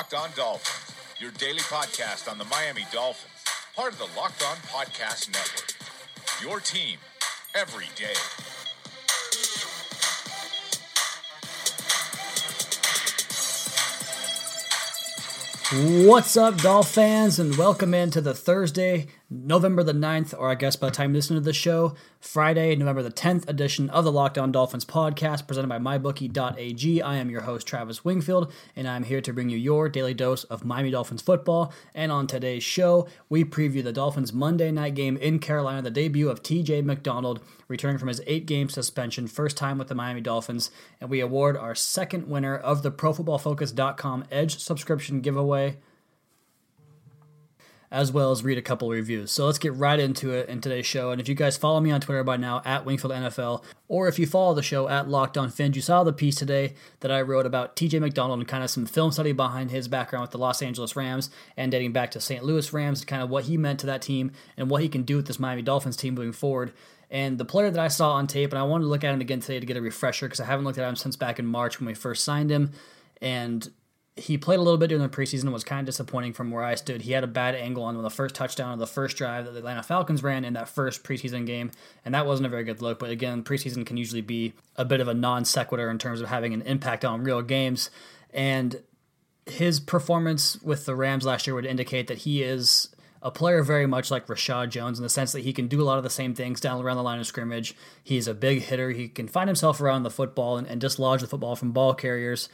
Locked On Dolphins, your daily podcast on the Miami Dolphins, part of the Locked On Podcast Network. Your team every day. What's up, Dolph fans, and welcome into the Thursday, November the 9th, or I guess by the time you listen to the show, Friday, November the 10th edition of the Locked On Dolphins podcast presented by MyBookie.ag. I am your host, Travis Wingfield, and I'm here to bring you your daily dose of Miami Dolphins football. And on today's show, we preview the Dolphins' Monday night game in Carolina, the debut of TJ McDonald, returning from his eight game suspension, first time with the Miami Dolphins, and we award our second winner of the ProFootballFocus.com Edge subscription giveaway as well as read a couple reviews. So let's get right into it in today's show. And if you guys follow me on Twitter by now at Wingfield NFL, or if you follow the show at Locked On Fins, you saw the piece today that I wrote about TJ McDonald and kind of some film study behind his background with the Los Angeles Rams and dating back to St. Louis Rams, and kind of what he meant to that team and what he can do with this Miami Dolphins team moving forward. And the player that I saw on tape, and I wanted to look at him again today to get a refresher because I haven't looked at him since back in March when we first signed him. And he played a little bit during the preseason and was kind of disappointing from where I stood. He had a bad angle on the first touchdown of the first drive that the Atlanta Falcons ran in that first preseason game, and that wasn't a very good look. But again, preseason can usually be a bit of a non sequitur in terms of having an impact on real games. And his performance with the Rams last year would indicate that he is a player very much like Reshad Jones in the sense that he can do a lot of the same things down around the line of scrimmage. He's a big hitter. He can find himself around the football and, and dislodge the football from ball carriers.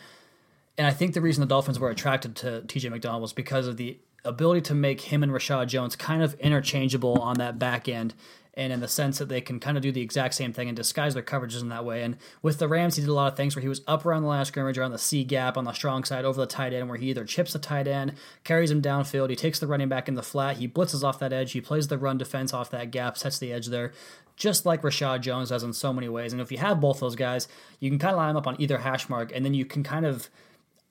And I think the reason the Dolphins were attracted to TJ McDonald was because of the ability to make him and Reshad Jones kind of interchangeable on that back end. And in the sense that they can kind of do the exact same thing and disguise their coverages in that way. And with the Rams, he did a lot of things where he was up around the of scrimmage, around the C gap, on the strong side, over the tight end, where he either chips the tight end, carries him downfield, he takes the running back in the flat, he blitzes off that edge, he plays the run defense off that gap, sets the edge there just like Reshad Jones does in so many ways. And if you have both those guys, you can kind of line them up on either hash mark, and then you can kind of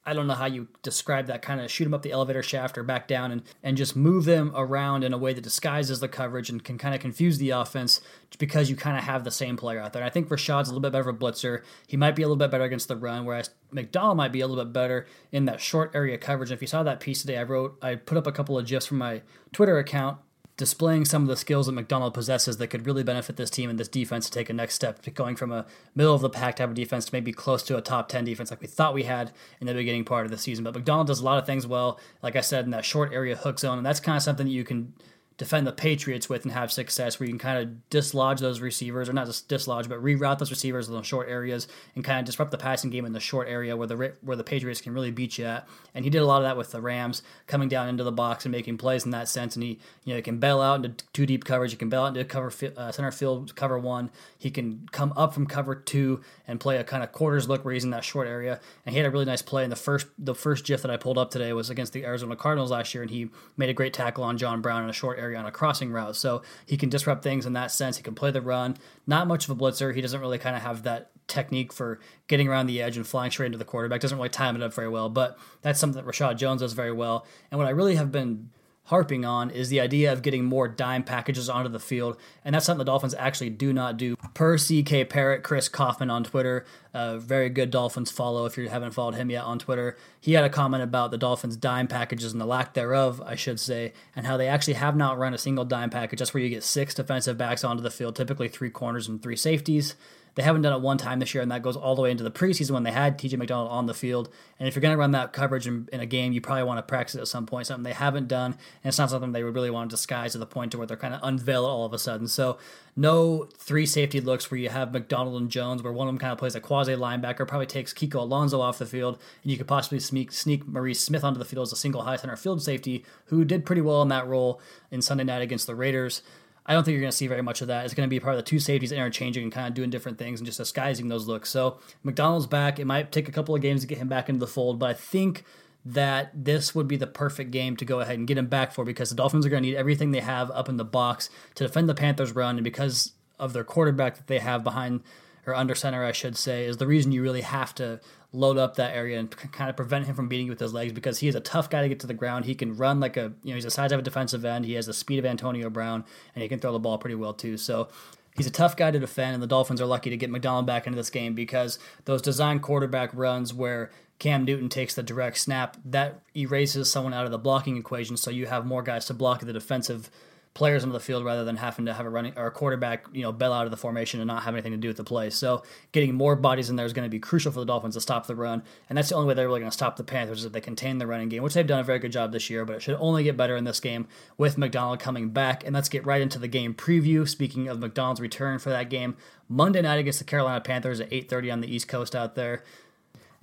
I don't know how you describe that kind of shoot them up the elevator shaft or back down and, and just move them around in a way that disguises the coverage and can kind of confuse the offense because you kind of have the same player out there. I think Reshad's a little bit better of a blitzer. He might be a little bit better against the run, whereas McDonald might be a little bit better in that short area coverage. And if you saw that piece today, I wrote, I put up a couple of gifs from my Twitter account displaying some of the skills that McDonald possesses that could really benefit this team and this defense to take a next step, going from a middle of the pack type of defense to maybe close to a top 10 defense like we thought we had in the beginning part of the season. But McDonald does a lot of things well, like I said, in that short area hook zone, and that's kind of something that you can defend the Patriots with and have success, where you can kind of dislodge those receivers, or not just dislodge, but reroute those receivers in those short areas and kind of disrupt the passing game in the short area where the where the Patriots can really beat you at. And he did a lot of that with the Rams, coming down into the box and making plays in that sense. And he, you know, he can bail out into two deep coverage. He can bail out into cover uh, center field cover one. He can come up from cover two and play a kind of quarters look where he's in that short area. And he had a really nice play. And the first the first GIF that I pulled up today was against the Arizona Cardinals last year, and he made a great tackle on John Brown in a short area on a crossing route. So he can disrupt things in that sense. He can play the run. Not much of a blitzer. He doesn't really kind of have that technique for getting around the edge and flying straight into the quarterback. Doesn't really time it up very well, but that's something that Reshad Jones does very well. And what I really have been harping on is the idea of getting more dime packages onto the field, and that's something the Dolphins actually do not do. Per CK Parrott, Chris Kaufman on Twitter, a very good Dolphins follow if you haven't followed him yet on Twitter, he had a comment about the Dolphins' dime packages and the lack thereof, I should say, and how they actually have not run a single dime package. That's where you get six defensive backs onto the field, typically three corners and three safeties. They haven't done it one time this year, and that goes all the way into the preseason when they had TJ McDonald on the field. And if you're going to run that coverage in, in, a game, you probably want to practice it at some point. Something they haven't done, and it's not something they would really want to disguise to the point to where they're kind of unveil it all of a sudden. So no three safety looks where you have McDonald and Jones, where one of them kind of plays a quasi linebacker, probably takes Kiko Alonso off the field, and you could possibly sneak, sneak Maurice Smith onto the field as a single high center field safety, who did pretty well in that role in Sunday night against the Raiders. I don't think you're going to see very much of that. It's going to be part of the two safeties interchanging and kind of doing different things and just disguising those looks. So McDonald's back. It might take a couple of games to get him back into the fold, but I think that this would be the perfect game to go ahead and get him back for because the Dolphins are going to need everything they have up in the box to defend the Panthers' run, and because of their quarterback that they have behind or under center, I should say, is the reason you really have to load up that area and kind of prevent him from beating you with his legs because he is a tough guy to get to the ground. He can run like a, you know, he's the size of a defensive end. He has the speed of Antonio Brown, and he can throw the ball pretty well too. So he's a tough guy to defend, and the Dolphins are lucky to get McDonald back into this game because those design quarterback runs where Cam Newton takes the direct snap, that erases someone out of the blocking equation, so you have more guys to block the defensive players on the field rather than having to have a running or a quarterback, you know, bail out of the formation and not have anything to do with the play. So getting more bodies in there is going to be crucial for the Dolphins to stop the run, and that's the only way they're really going to stop the Panthers is if they contain the running game, which they've done a very good job this year. But it should only get better in this game with McDonald coming back. And let's get right into the game preview. Speaking of McDonald's return for that game, Monday night against the Carolina Panthers at 8:30 on the East Coast out there.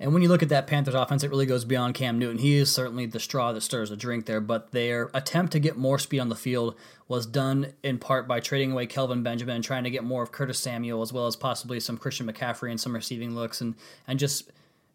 And when you look at that Panthers offense, it really goes beyond Cam Newton. He is certainly the straw that stirs the drink there, but their attempt to get more speed on the field was done in part by trading away Kelvin Benjamin and trying to get more of Curtis Samuel as well as possibly some Christian McCaffrey and some receiving looks and and just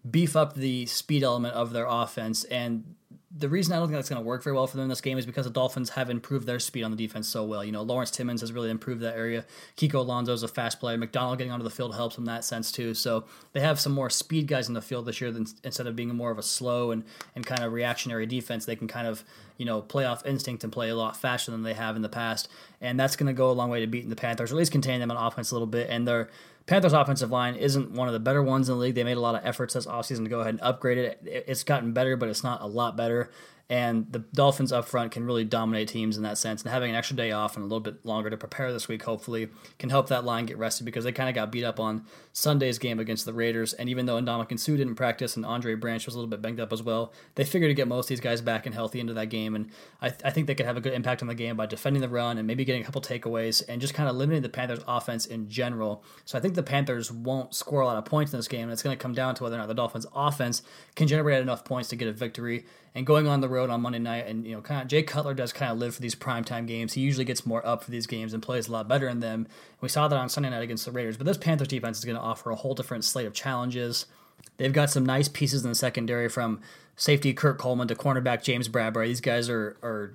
beef up the speed element of their offense. And the reason I don't think that's going to work very well for them in this game is because the Dolphins have improved their speed on the defense so well. You know, Lawrence Timmons has really improved that area. Kiko Alonso is a fast player. McDonald getting onto the field helps in that sense too. So they have some more speed guys in the field this year than instead of being more of a slow and, and kind of reactionary defense. They can kind of you know play off instinct and play a lot faster than they have in the past, and that's going to go a long way to beating the Panthers, or at least contain them on offense a little bit. And their Panthers offensive line isn't one of the better ones in the league. They made a lot of efforts this offseason to go ahead and upgrade it. It's gotten better, but it's not a lot better and the Dolphins up front can really dominate teams in that sense. And having an extra day off and a little bit longer to prepare this week, hopefully, can help that line get rested because they kind of got beat up on Sunday's game against the Raiders. And even though Ndamukong Suh didn't practice and Andre Branch was a little bit banged up as well, they figured to get most of these guys back and healthy into that game. And I, th- I think they could have a good impact on the game by defending the run and maybe getting a couple takeaways and just kind of limiting the Panthers' offense in general. So I think the Panthers won't score a lot of points in this game. And it's going to come down to whether or not the Dolphins' offense can generate enough points to get a victory. And going on the road on Monday night and you know, kind of Jay Cutler does kind of live for these primetime games. He usually gets more up for these games and plays a lot better in them. We saw that on Sunday night against the Raiders. But this Panthers defense is going to offer a whole different slate of challenges. They've got some nice pieces in the secondary from safety Kurt Coleman to cornerback James Bradberry. These guys are are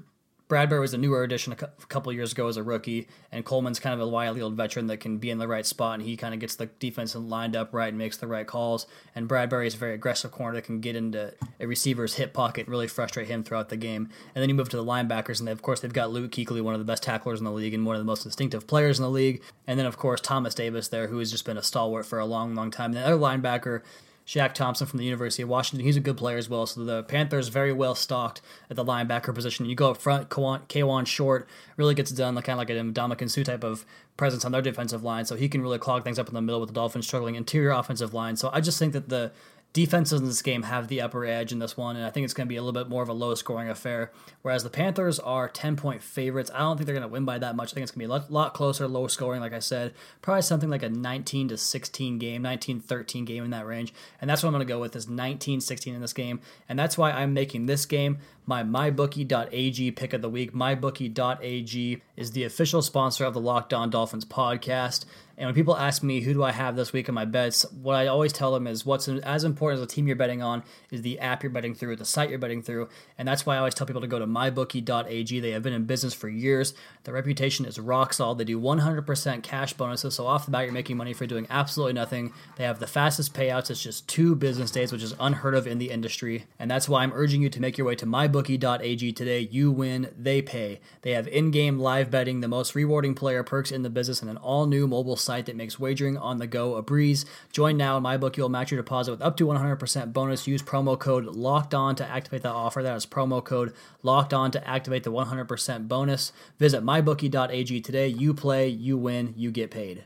Bradberry was a newer addition a couple years ago as a rookie, and Coleman's kind of a wily old veteran that can be in the right spot, and he kind of gets the defense lined up right and makes the right calls. And Bradberry is a very aggressive corner that can get into a receiver's hip pocket and really frustrate him throughout the game. And then you move to the linebackers, and they, of course they've got Luke Kuechly, one of the best tacklers in the league and one of the most instinctive players in the league. And then of course Thomas Davis there, who has just been a stalwart for a long, long time. And the other linebacker Shaq Thompson from the University of Washington. He's a good player as well. So the Panthers very well stocked at the linebacker position. You go up front, Kawann Short really gets done, kind of like a Ndamukong Suh type of presence on their defensive line. So he can really clog things up in the middle with the Dolphins struggling interior offensive line. So I just think that the defenses in this game have the upper edge in this one, and I think it's going to be a little bit more of a low scoring affair. Whereas the Panthers are 10 point favorites. I don't think they're going to win by that much. I think it's going to be a lot closer, low scoring, like I said. Probably something like a 19 to 16 game, 19 13 game in that range. And that's what I'm going to go with is 19 16 in this game. And that's why I'm making this game my mybookie.ag pick of the week. Mybookie.ag is the official sponsor of the Locked On Dolphins podcast. And when people ask me who do I have this week in my bets, what I always tell them is what's as important as the team you're betting on is the app you're betting through, the site you're betting through, and that's why I always tell people to go to mybookie.ag. They have been in business for years. Their reputation is rock solid. They do 100% cash bonuses, so off the bat you're making money for doing absolutely nothing. They have the fastest payouts. It's just two business days, which is unheard of in the industry, and that's why I'm urging you to make your way to mybookie.ag today. You win, they pay. They have in-game live betting, the most rewarding player perks in the business, and an all-new mobile site that makes wagering on the go a breeze. Join now, and MyBookie will match your deposit with up to 100% bonus. Use promo code Locked On to activate that offer. That is promo code Locked On to activate the 100% bonus. Visit mybookie.ag today. You play, you win, you get paid.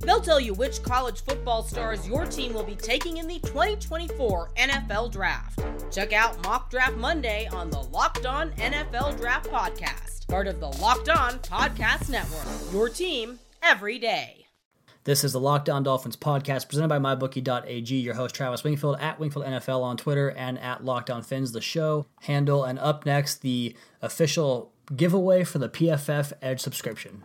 They'll tell you which college football stars your team will be taking in the 2024 NFL Draft. Check out Mock Draft Monday on the Locked On NFL Draft Podcast, part of the Locked On Podcast Network. Your team every day. This is the Locked On Dolphins podcast presented by MyBookie.ag. Your host, Travis Wingfield, at Wingfield NFL on Twitter and at Locked On Fins, the show handle. And up next, the official giveaway for the PFF Edge subscription.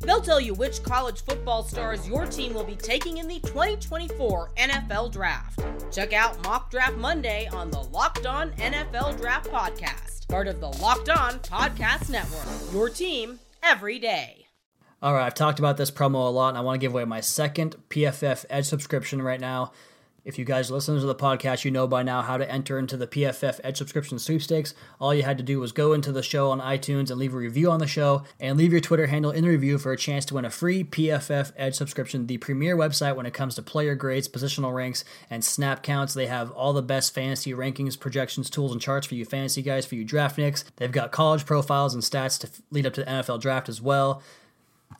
They'll tell you which college football stars your team will be taking in the 2024 NFL Draft. Check out Mock Draft Monday on the Locked On NFL Draft Podcast, part of the Locked On Podcast Network. Your team every day. All right, I've talked about this promo a lot, and I want to give away my second PFF Edge subscription right now. If you guys listen to the podcast, you know by now how to enter into the PFF Edge subscription sweepstakes. All you had to do was go into the show on iTunes and leave a review on the show and leave your Twitter handle in the review for a chance to win a free PFF Edge subscription, the premier website when it comes to player grades, positional ranks, and snap counts. They have all the best fantasy rankings, projections, tools, and charts for you fantasy guys, for you draftniks. They've got college profiles and stats to lead up to the NFL draft as well.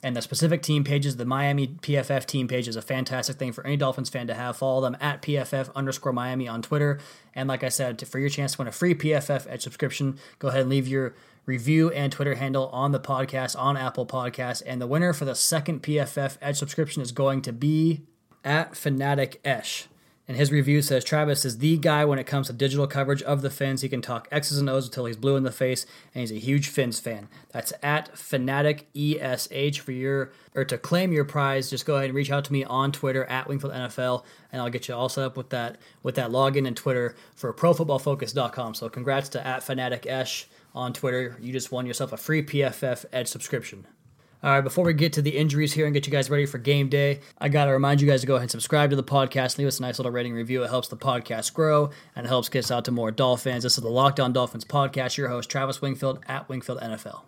And the specific team pages, the Miami PFF team page is a fantastic thing for any Dolphins fan to have. Follow them at PFF underscore Miami on Twitter. And like I said, for your chance to win a free PFF Edge subscription, go ahead and leave your review and Twitter handle on the podcast on Apple Podcasts. And the winner for the second PFF Edge subscription is going to be at Fanatic Esh. And his review says Travis is the guy when it comes to digital coverage of the Fins. He can talk X's and O's until he's blue in the face, and he's a huge Fins fan. That's at Fanatic ESH for your or to claim your prize. Just go ahead and reach out to me on Twitter at Wingfield NFL, and I'll get you all set up with that with that login and Twitter for ProFootballFocus.com. So congrats to at Fanatic Esh on Twitter. You just won yourself a free PFF Edge subscription. All right, before we get to the injuries here and get you guys ready for game day, I got to remind you guys to go ahead and subscribe to the podcast. Leave us a nice little rating review. It helps the podcast grow and helps get us out to more Dolphins. This is the Locked On Dolphins podcast. Your host, Travis Wingfield at Wingfield NFL.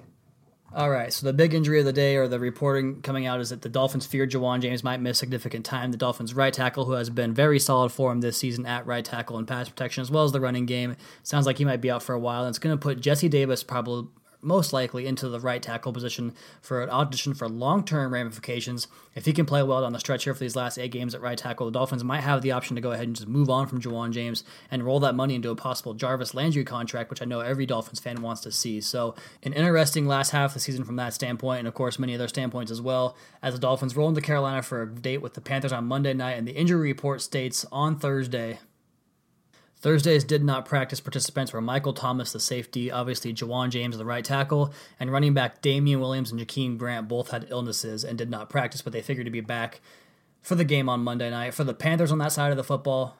All right, so the big injury of the day, or the reporting coming out, is that the Dolphins fear Ja'Wuan James might miss significant time. The Dolphins' right tackle, who has been very solid for him this season at right tackle and pass protection, as well as the running game, sounds like he might be out for a while. And it's going to put Jesse Davis probably most likely into the right tackle position for an audition for long term ramifications. If he can play well on the stretch here for these last eight games at right tackle, the Dolphins might have the option to go ahead and just move on from Ja'Wuan James and roll that money into a possible Jarvis Landry contract, which I know every Dolphins fan wants to see. So, an interesting last half of the season from that standpoint, and of course, many other standpoints as well, as the Dolphins roll into Carolina for a date with the Panthers on Monday night. And the injury report states on Thursday Thursday's did not practice participants were Michael Thomas, the safety, obviously Ja'Wuan James, the right tackle, and running back Damien Williams and Jakeem Grant both had illnesses and did not practice, but they figured to be back for the game on Monday night. For the Panthers on that side of the football,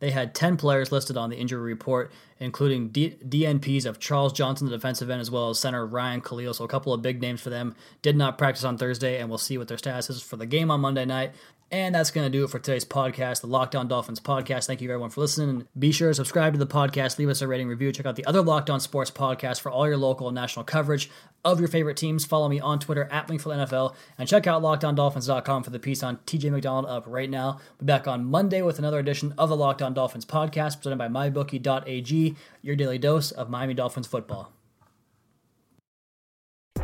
they had 10 players listed on the injury report, including D- DNPs of Charles Johnson, the defensive end, as well as center Ryan Kalil. So a couple of big names for them. Did not practice on Thursday, and we'll see what their status is for the game on Monday night. And that's going to do it for today's podcast, the Locked On Dolphins podcast. Thank you everyone for listening. Be sure to subscribe to the podcast, leave us a rating review. Check out the other Locked On Sports podcast for all your local and national coverage of your favorite teams. Follow me on Twitter at NFL and check out lockedondolphins.com for the piece on TJ McDonald up right now. We'll be back on Monday with another edition of the Locked On Dolphins podcast presented by MyBookie.ag, your daily dose of Miami Dolphins football.